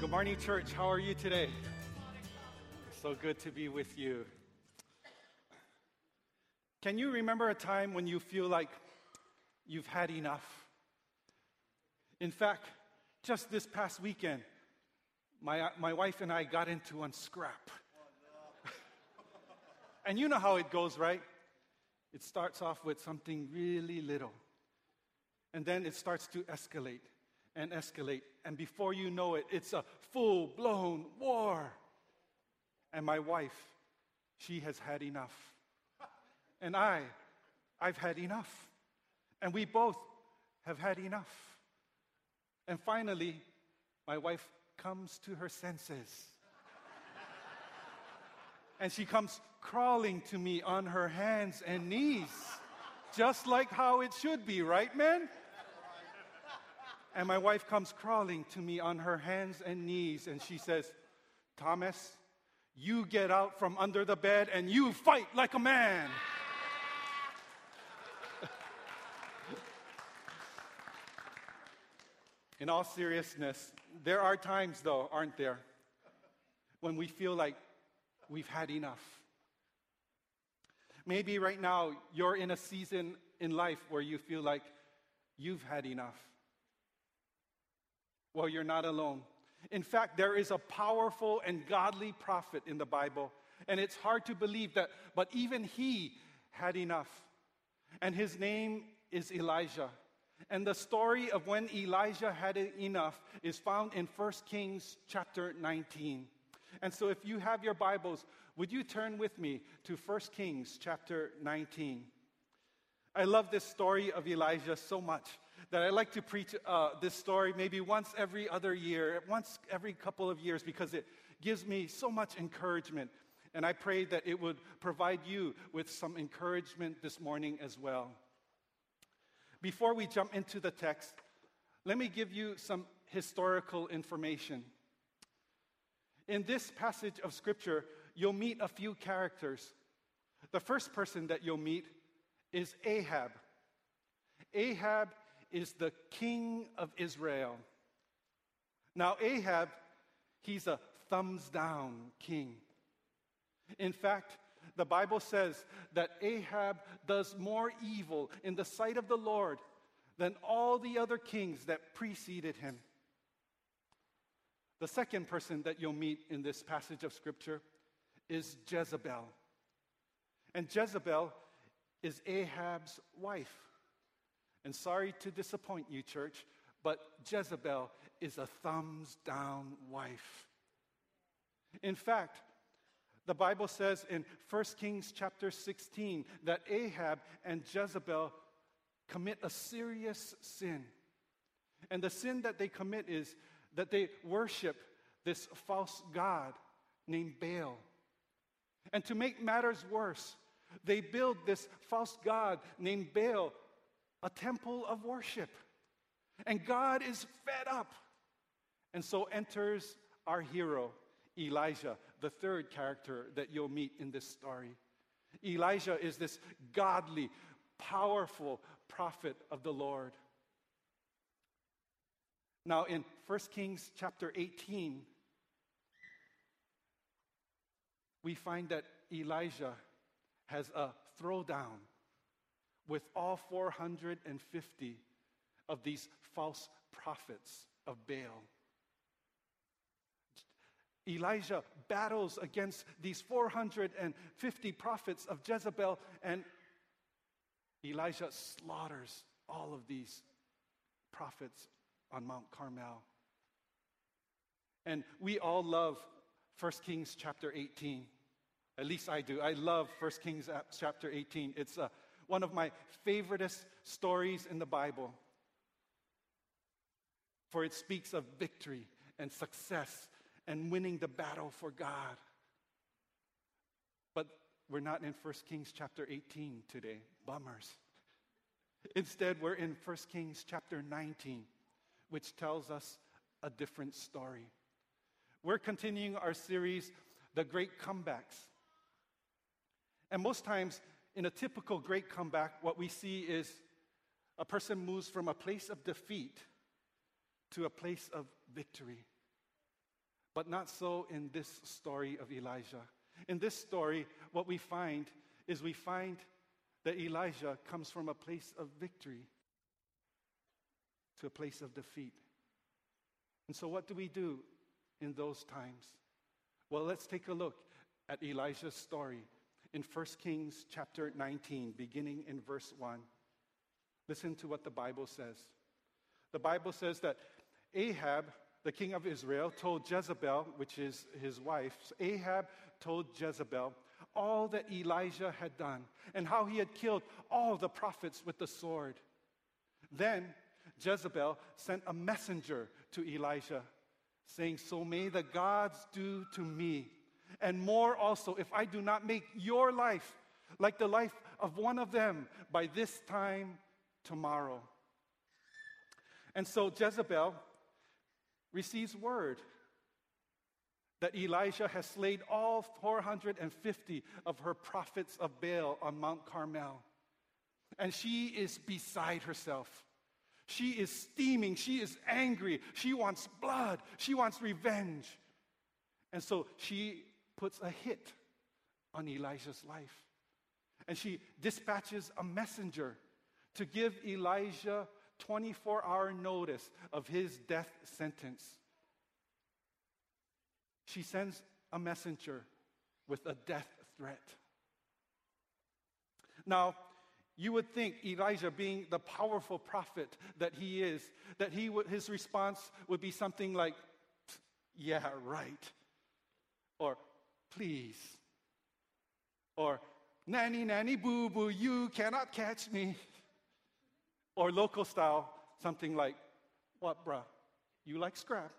Good morning, church. How are you today? So good to be with you. Can you remember a time when you feel like you've had enough? In fact, just this past weekend, my, my wife and I got into one scrap. and you know how it goes, right? It starts off with something really little, and then it starts to escalate and escalate. And before you know it, it's a full blown war. And my wife, she has had enough. And I, I've had enough. And we both have had enough. And finally, my wife comes to her senses. and she comes crawling to me on her hands and knees, just like how it should be, right, men? And my wife comes crawling to me on her hands and knees, and she says, Thomas, you get out from under the bed and you fight like a man. In all seriousness, there are times, though, aren't there, when we feel like we've had enough. Maybe right now you're in a season in life where you feel like you've had enough. Well, you're not alone. In fact, there is a powerful and godly prophet in the Bible, and it's hard to believe that, but even he had enough. And his name is Elijah. And the story of when Elijah had enough is found in 1 Kings chapter 19. And so if you have your Bibles, would you turn with me to 1 Kings chapter 19? I love this story of Elijah so much that I like to preach uh, this story maybe once every other year, once every couple of years, because it gives me so much encouragement. And I pray that it would provide you with some encouragement this morning as well. Before we jump into the text, let me give you some historical information. In this passage of Scripture, you'll meet a few characters. The first person that you'll meet is Ahab. Ahab is the king of Israel. Now, Ahab, he's a thumbs down king. In fact, the Bible says that Ahab does more evil in the sight of the Lord than all the other kings that preceded him. The second person that you'll meet in this passage of Scripture is Jezebel. And Jezebel is Ahab's wife. And sorry to disappoint you, church, but Jezebel is a thumbs down wife. In fact, the Bible says in 1 Kings chapter 16 that Ahab and Jezebel commit a serious sin. And the sin that they commit is that they worship this false god named Baal. And to make matters worse, they build this false god named Baal a temple of worship. And God is fed up. And so enters our hero, Elijah, the third character that you'll meet in this story. Elijah is this godly, powerful prophet of the Lord. Now, in 1 Kings chapter 18, we find that Elijah has a throwdown with all 450 of these false prophets of Baal. Elijah battles against these 450 prophets of Jezebel, and Elijah slaughters all of these prophets on Mount Carmel. And we all love 1 Kings chapter 18. At least I do. I love 1 Kings chapter 18. It's a one of my favoriteest stories in the Bible. For it speaks of victory and success and winning the battle for God. But we're not in 1 Kings chapter 18 today. Bummers. Instead, we're in 1 Kings chapter 19, which tells us a different story. We're continuing our series, The Great Comebacks. And most times, in a typical great comeback, what we see is a person moves from a place of defeat to a place of victory. But not so in this story of Elijah. In this story, what we find is we find that Elijah comes from a place of victory to a place of defeat. And so, what do we do in those times? Well, let's take a look at Elijah's story in 1 Kings chapter 19, beginning in verse 1. Listen to what the Bible says. The Bible says that Ahab, the king of Israel, told Jezebel, which is his wife, Ahab told Jezebel all that Elijah had done and how he had killed all the prophets with the sword. Then Jezebel sent a messenger to Elijah, saying, So may the gods do to me, and more also, if I do not make your life like the life of one of them by this time tomorrow. And so Jezebel receives word that Elijah has slayed all 450 of her prophets of Baal on Mount Carmel. And she is beside herself. She is steaming. She is angry. She wants blood. She wants revenge. And so she puts a hit on Elijah's life. And she dispatches a messenger to give Elijah 24 hour notice of his death sentence. She sends a messenger with a death threat. Now, you would think Elijah, being the powerful prophet that he is, that he his response would be something like, Yeah, right. Or, Please. Or, Nanny, nanny, boo boo, you cannot catch me. Or local style, something like, What, bruh? You like scrap?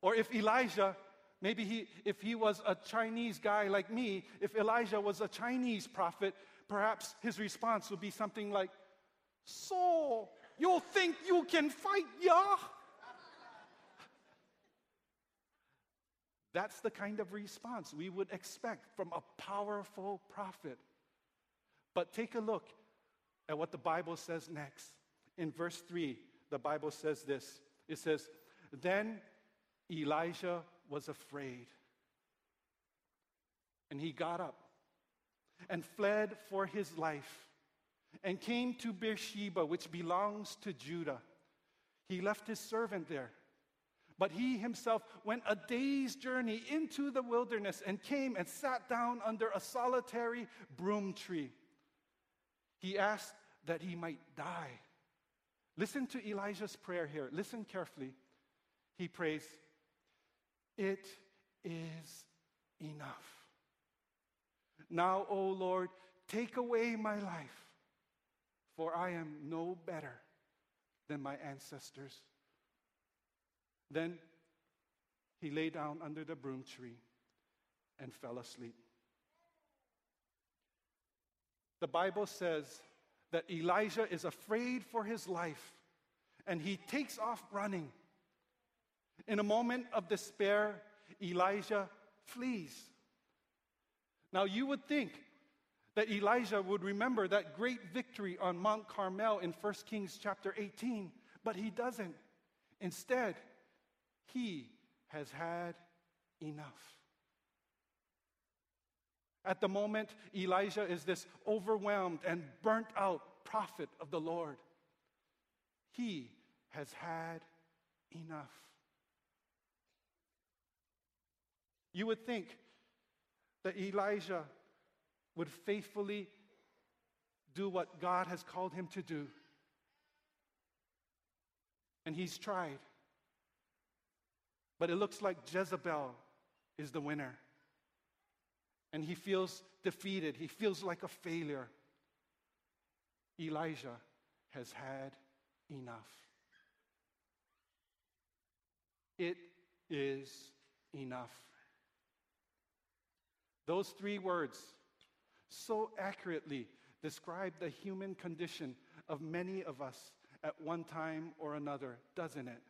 Or if Elijah, maybe he, if he was a Chinese guy like me, if Elijah was a Chinese prophet, perhaps his response would be something like, So, you think you can fight, yeah? That's the kind of response we would expect from a powerful prophet. But take a look at what the Bible says next. In verse 3, the Bible says this it says, Then Elijah was afraid. And he got up and fled for his life and came to Beersheba, which belongs to Judah. He left his servant there. But he himself went a day's journey into the wilderness and came and sat down under a solitary broom tree. He asked that he might die. Listen to Elijah's prayer here. Listen carefully. He prays, It is enough. Now, O Lord, take away my life, for I am no better than my ancestors. Then he lay down under the broom tree and fell asleep. The Bible says that Elijah is afraid for his life and he takes off running. In a moment of despair, Elijah flees. Now, you would think that Elijah would remember that great victory on Mount Carmel in 1 Kings chapter 18, but he doesn't. Instead, he has had enough. At the moment, Elijah is this overwhelmed and burnt out prophet of the Lord. He has had enough. You would think that Elijah would faithfully do what God has called him to do. And he's tried. But it looks like Jezebel is the winner and he feels defeated. He feels like a failure. Elijah has had enough. It is enough. Those three words so accurately describe the human condition of many of us at one time or another, doesn't it?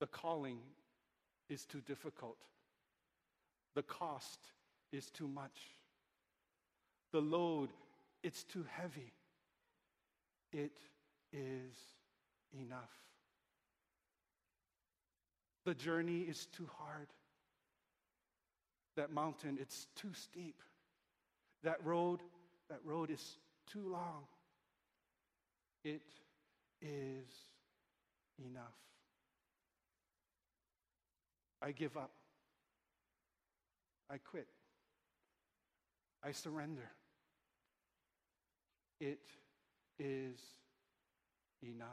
The calling is too difficult. The cost is too much. The load, it's too heavy. It is enough. The journey is too hard. That mountain, it's too steep. That road, that road is too long. It is enough. I give up. I quit. I surrender. It is enough.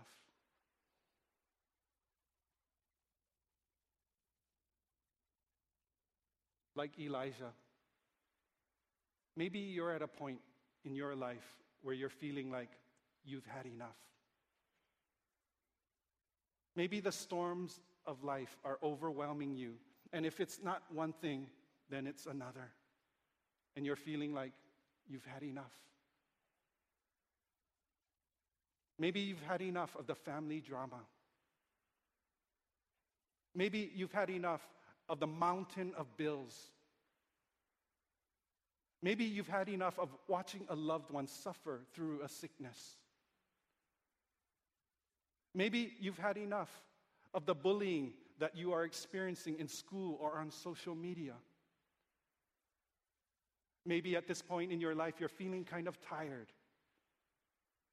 Like Elijah, maybe you're at a point in your life where you're feeling like you've had enough. Maybe the storms of life are overwhelming you. And if it's not one thing, then it's another. And you're feeling like you've had enough. Maybe you've had enough of the family drama. Maybe you've had enough of the mountain of bills. Maybe you've had enough of watching a loved one suffer through a sickness. Maybe you've had enough of the bullying that you are experiencing in school or on social media. Maybe at this point in your life, you're feeling kind of tired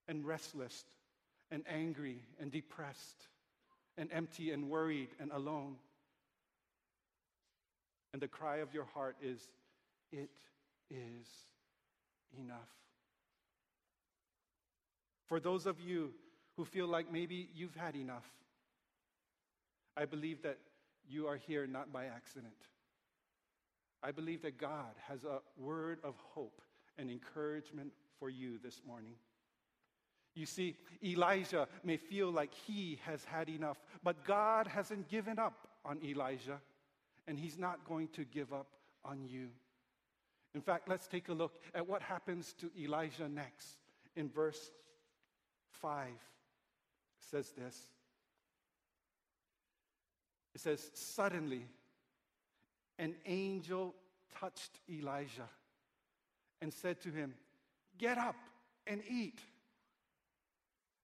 and restless and angry and depressed and empty and worried and alone. And the cry of your heart is, It is enough. For those of you who feel like maybe you've had enough. I believe that you are here not by accident. I believe that God has a word of hope and encouragement for you this morning. You see, Elijah may feel like he has had enough, but God hasn't given up on Elijah, and he's not going to give up on you. In fact, let's take a look at what happens to Elijah next in verse 5 says this. It says, Suddenly, an angel touched Elijah and said to him, Get up and eat.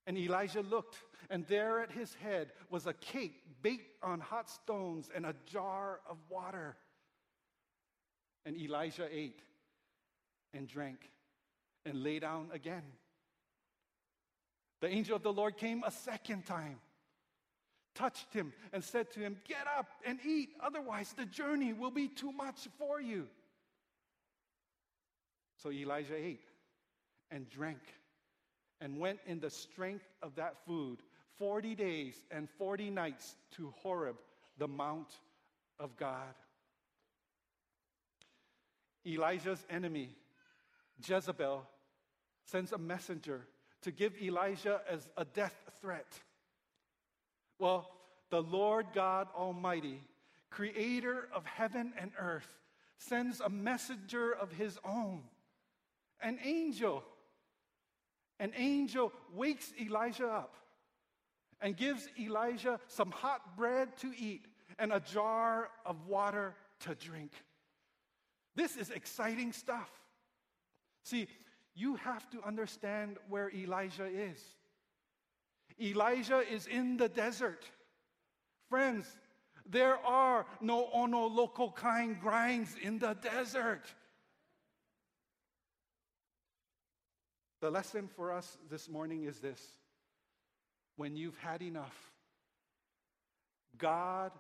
And Elijah looked, and there at his head was a cake baked on hot stones and a jar of water. And Elijah ate and drank and lay down again. The angel of the Lord came a second time, touched him, and said to him, Get up and eat, otherwise the journey will be too much for you. So Elijah ate and drank and went in the strength of that food 40 days and 40 nights to Horeb, the mount of God. Elijah's enemy, Jezebel, sends a messenger to give Elijah as a death threat. Well, the Lord God Almighty, creator of heaven and earth, sends a messenger of his own, an angel. An angel wakes Elijah up and gives Elijah some hot bread to eat and a jar of water to drink. This is exciting stuff. See, you have to understand where Elijah is. Elijah is in the desert. Friends, there are no ono local kind grinds in the desert. The lesson for us this morning is this when you've had enough, God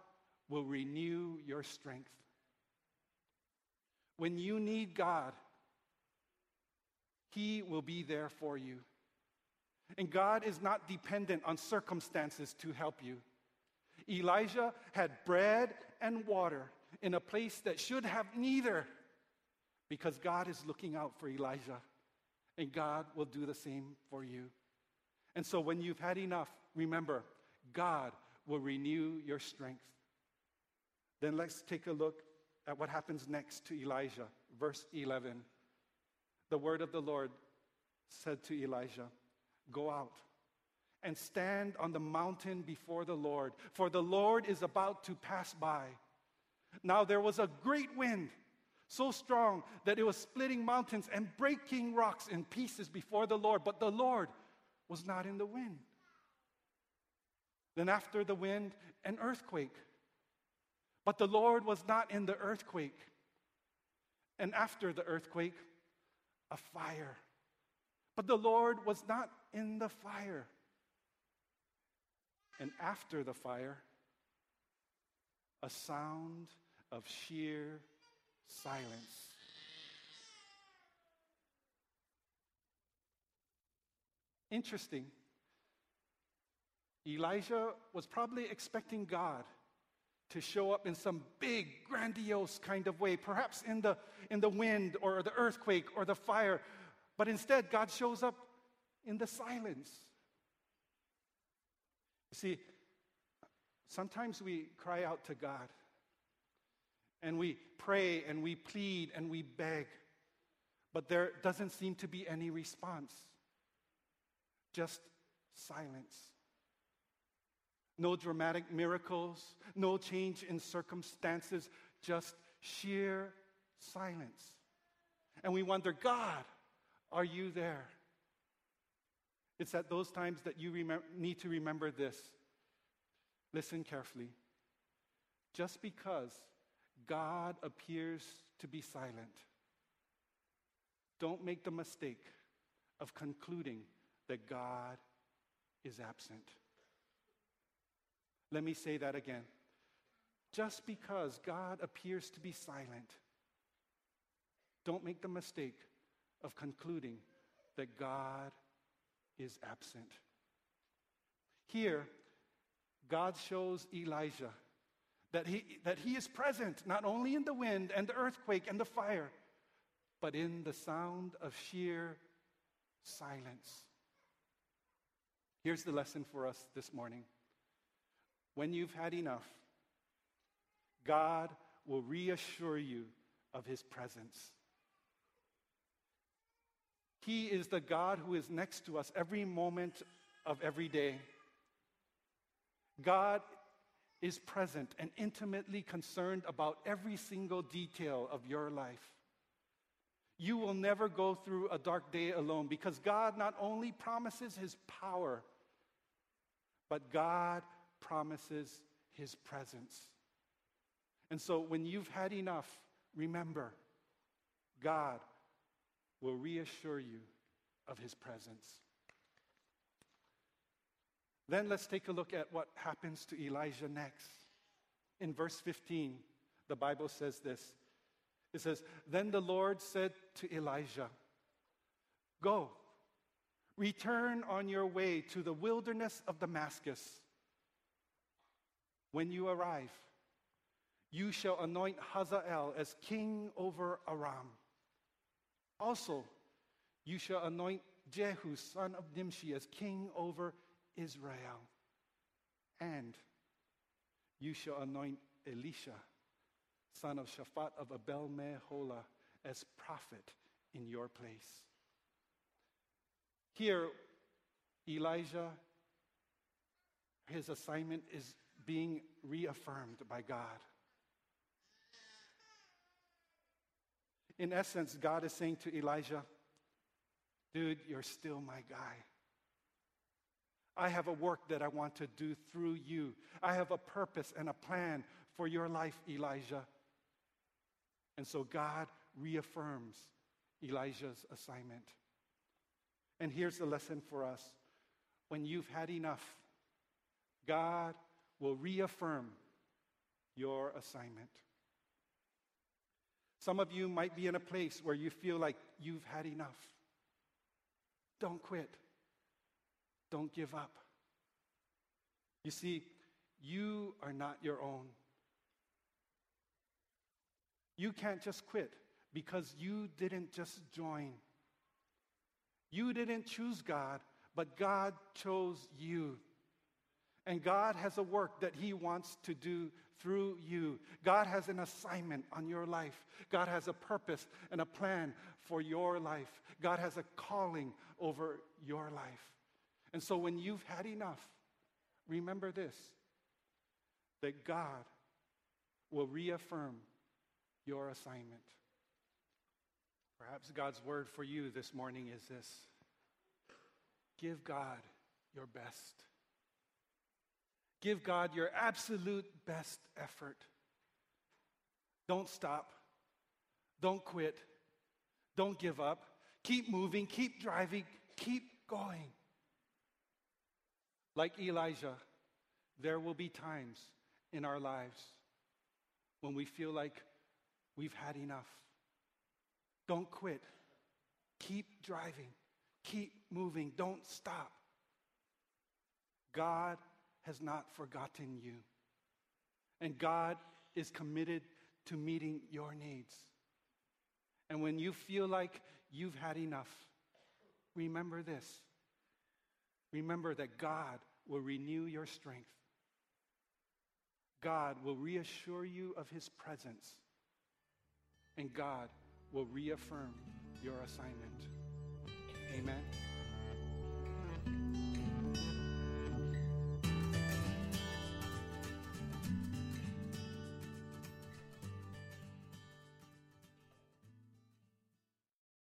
will renew your strength. When you need God, he will be there for you. And God is not dependent on circumstances to help you. Elijah had bread and water in a place that should have neither because God is looking out for Elijah and God will do the same for you. And so when you've had enough, remember, God will renew your strength. Then let's take a look at what happens next to Elijah, verse 11 the word of the Lord said to Elijah, Go out and stand on the mountain before the Lord, for the Lord is about to pass by. Now there was a great wind, so strong that it was splitting mountains and breaking rocks in pieces before the Lord, but the Lord was not in the wind. Then, after the wind, an earthquake, But the Lord was not in the earthquake. And after the earthquake, a fire. But the Lord was not in the fire. And after the fire, a sound of sheer silence. Interesting. Elijah was probably expecting God to show up in some big, grandiose kind of way, perhaps in the, in the wind or the earthquake or the fire. But instead, God shows up in the silence. You see, sometimes we cry out to God and we pray and we plead and we beg, but there doesn't seem to be any response, just silence. No dramatic miracles, no change in circumstances, just sheer silence. And we wonder, God, are you there? It's at those times that you remem- need to remember this. Listen carefully. Just because God appears to be silent, don't make the mistake of concluding that God is absent. Let me say that again. Just because God appears to be silent, don't make the mistake of concluding that God is absent. Here, God shows Elijah that he, that he is present not only in the wind and the earthquake and the fire, but in the sound of sheer silence. Here's the lesson for us this morning. When you've had enough, God will reassure you of his presence. He is the God who is next to us every moment of every day. God is present and intimately concerned about every single detail of your life. You will never go through a dark day alone because God not only promises his power, but God promises his presence. And so when you've had enough, remember, God will reassure you of his presence. Then let's take a look at what happens to Elijah next. In verse 15, the Bible says this it says, Then the Lord said to Elijah, Go, return on your way to the wilderness of Damascus. When you arrive, you shall anoint Hazael as king over Aram. Also, you shall anoint Jehu, son of Nimshi, as king over Israel. And you shall anoint Elisha, son of Shaphat of Abel Meholah, as prophet in your place. Here, Elijah, his assignment is being reaffirmed by God. In essence, God is saying to Elijah, Dude, you're still my guy. I have a work that I want to do through you. I have a purpose and a plan for your life, Elijah. And so God reaffirms Elijah's assignment. And here's the lesson for us when you've had enough, God will reaffirm your assignment. Some of you might be in a place where you feel like you've had enough. Don't quit. Don't give up. You see, you are not your own. You can't just quit because you didn't just join. You didn't choose God, but God chose you. And God has a work that He wants to do through you. God has an assignment on your life. God has a purpose and a plan for your life. God has a calling over your life. And so when you've had enough, remember this that God will reaffirm your assignment. Perhaps God's word for you this morning is this give God your best. Give God your absolute best effort. Don't stop. Don't quit. Don't give up. Keep moving. Keep driving. Keep going. Like Elijah, there will be times in our lives when we feel like we've had enough. Don't quit. Keep driving. Keep moving. Don't stop. God has not forgotten you. And God is committed to meeting your needs. And when you feel like you've had enough, remember this. Remember that God will renew your strength. God will reassure you of his presence. And God will reaffirm your assignment. Amen.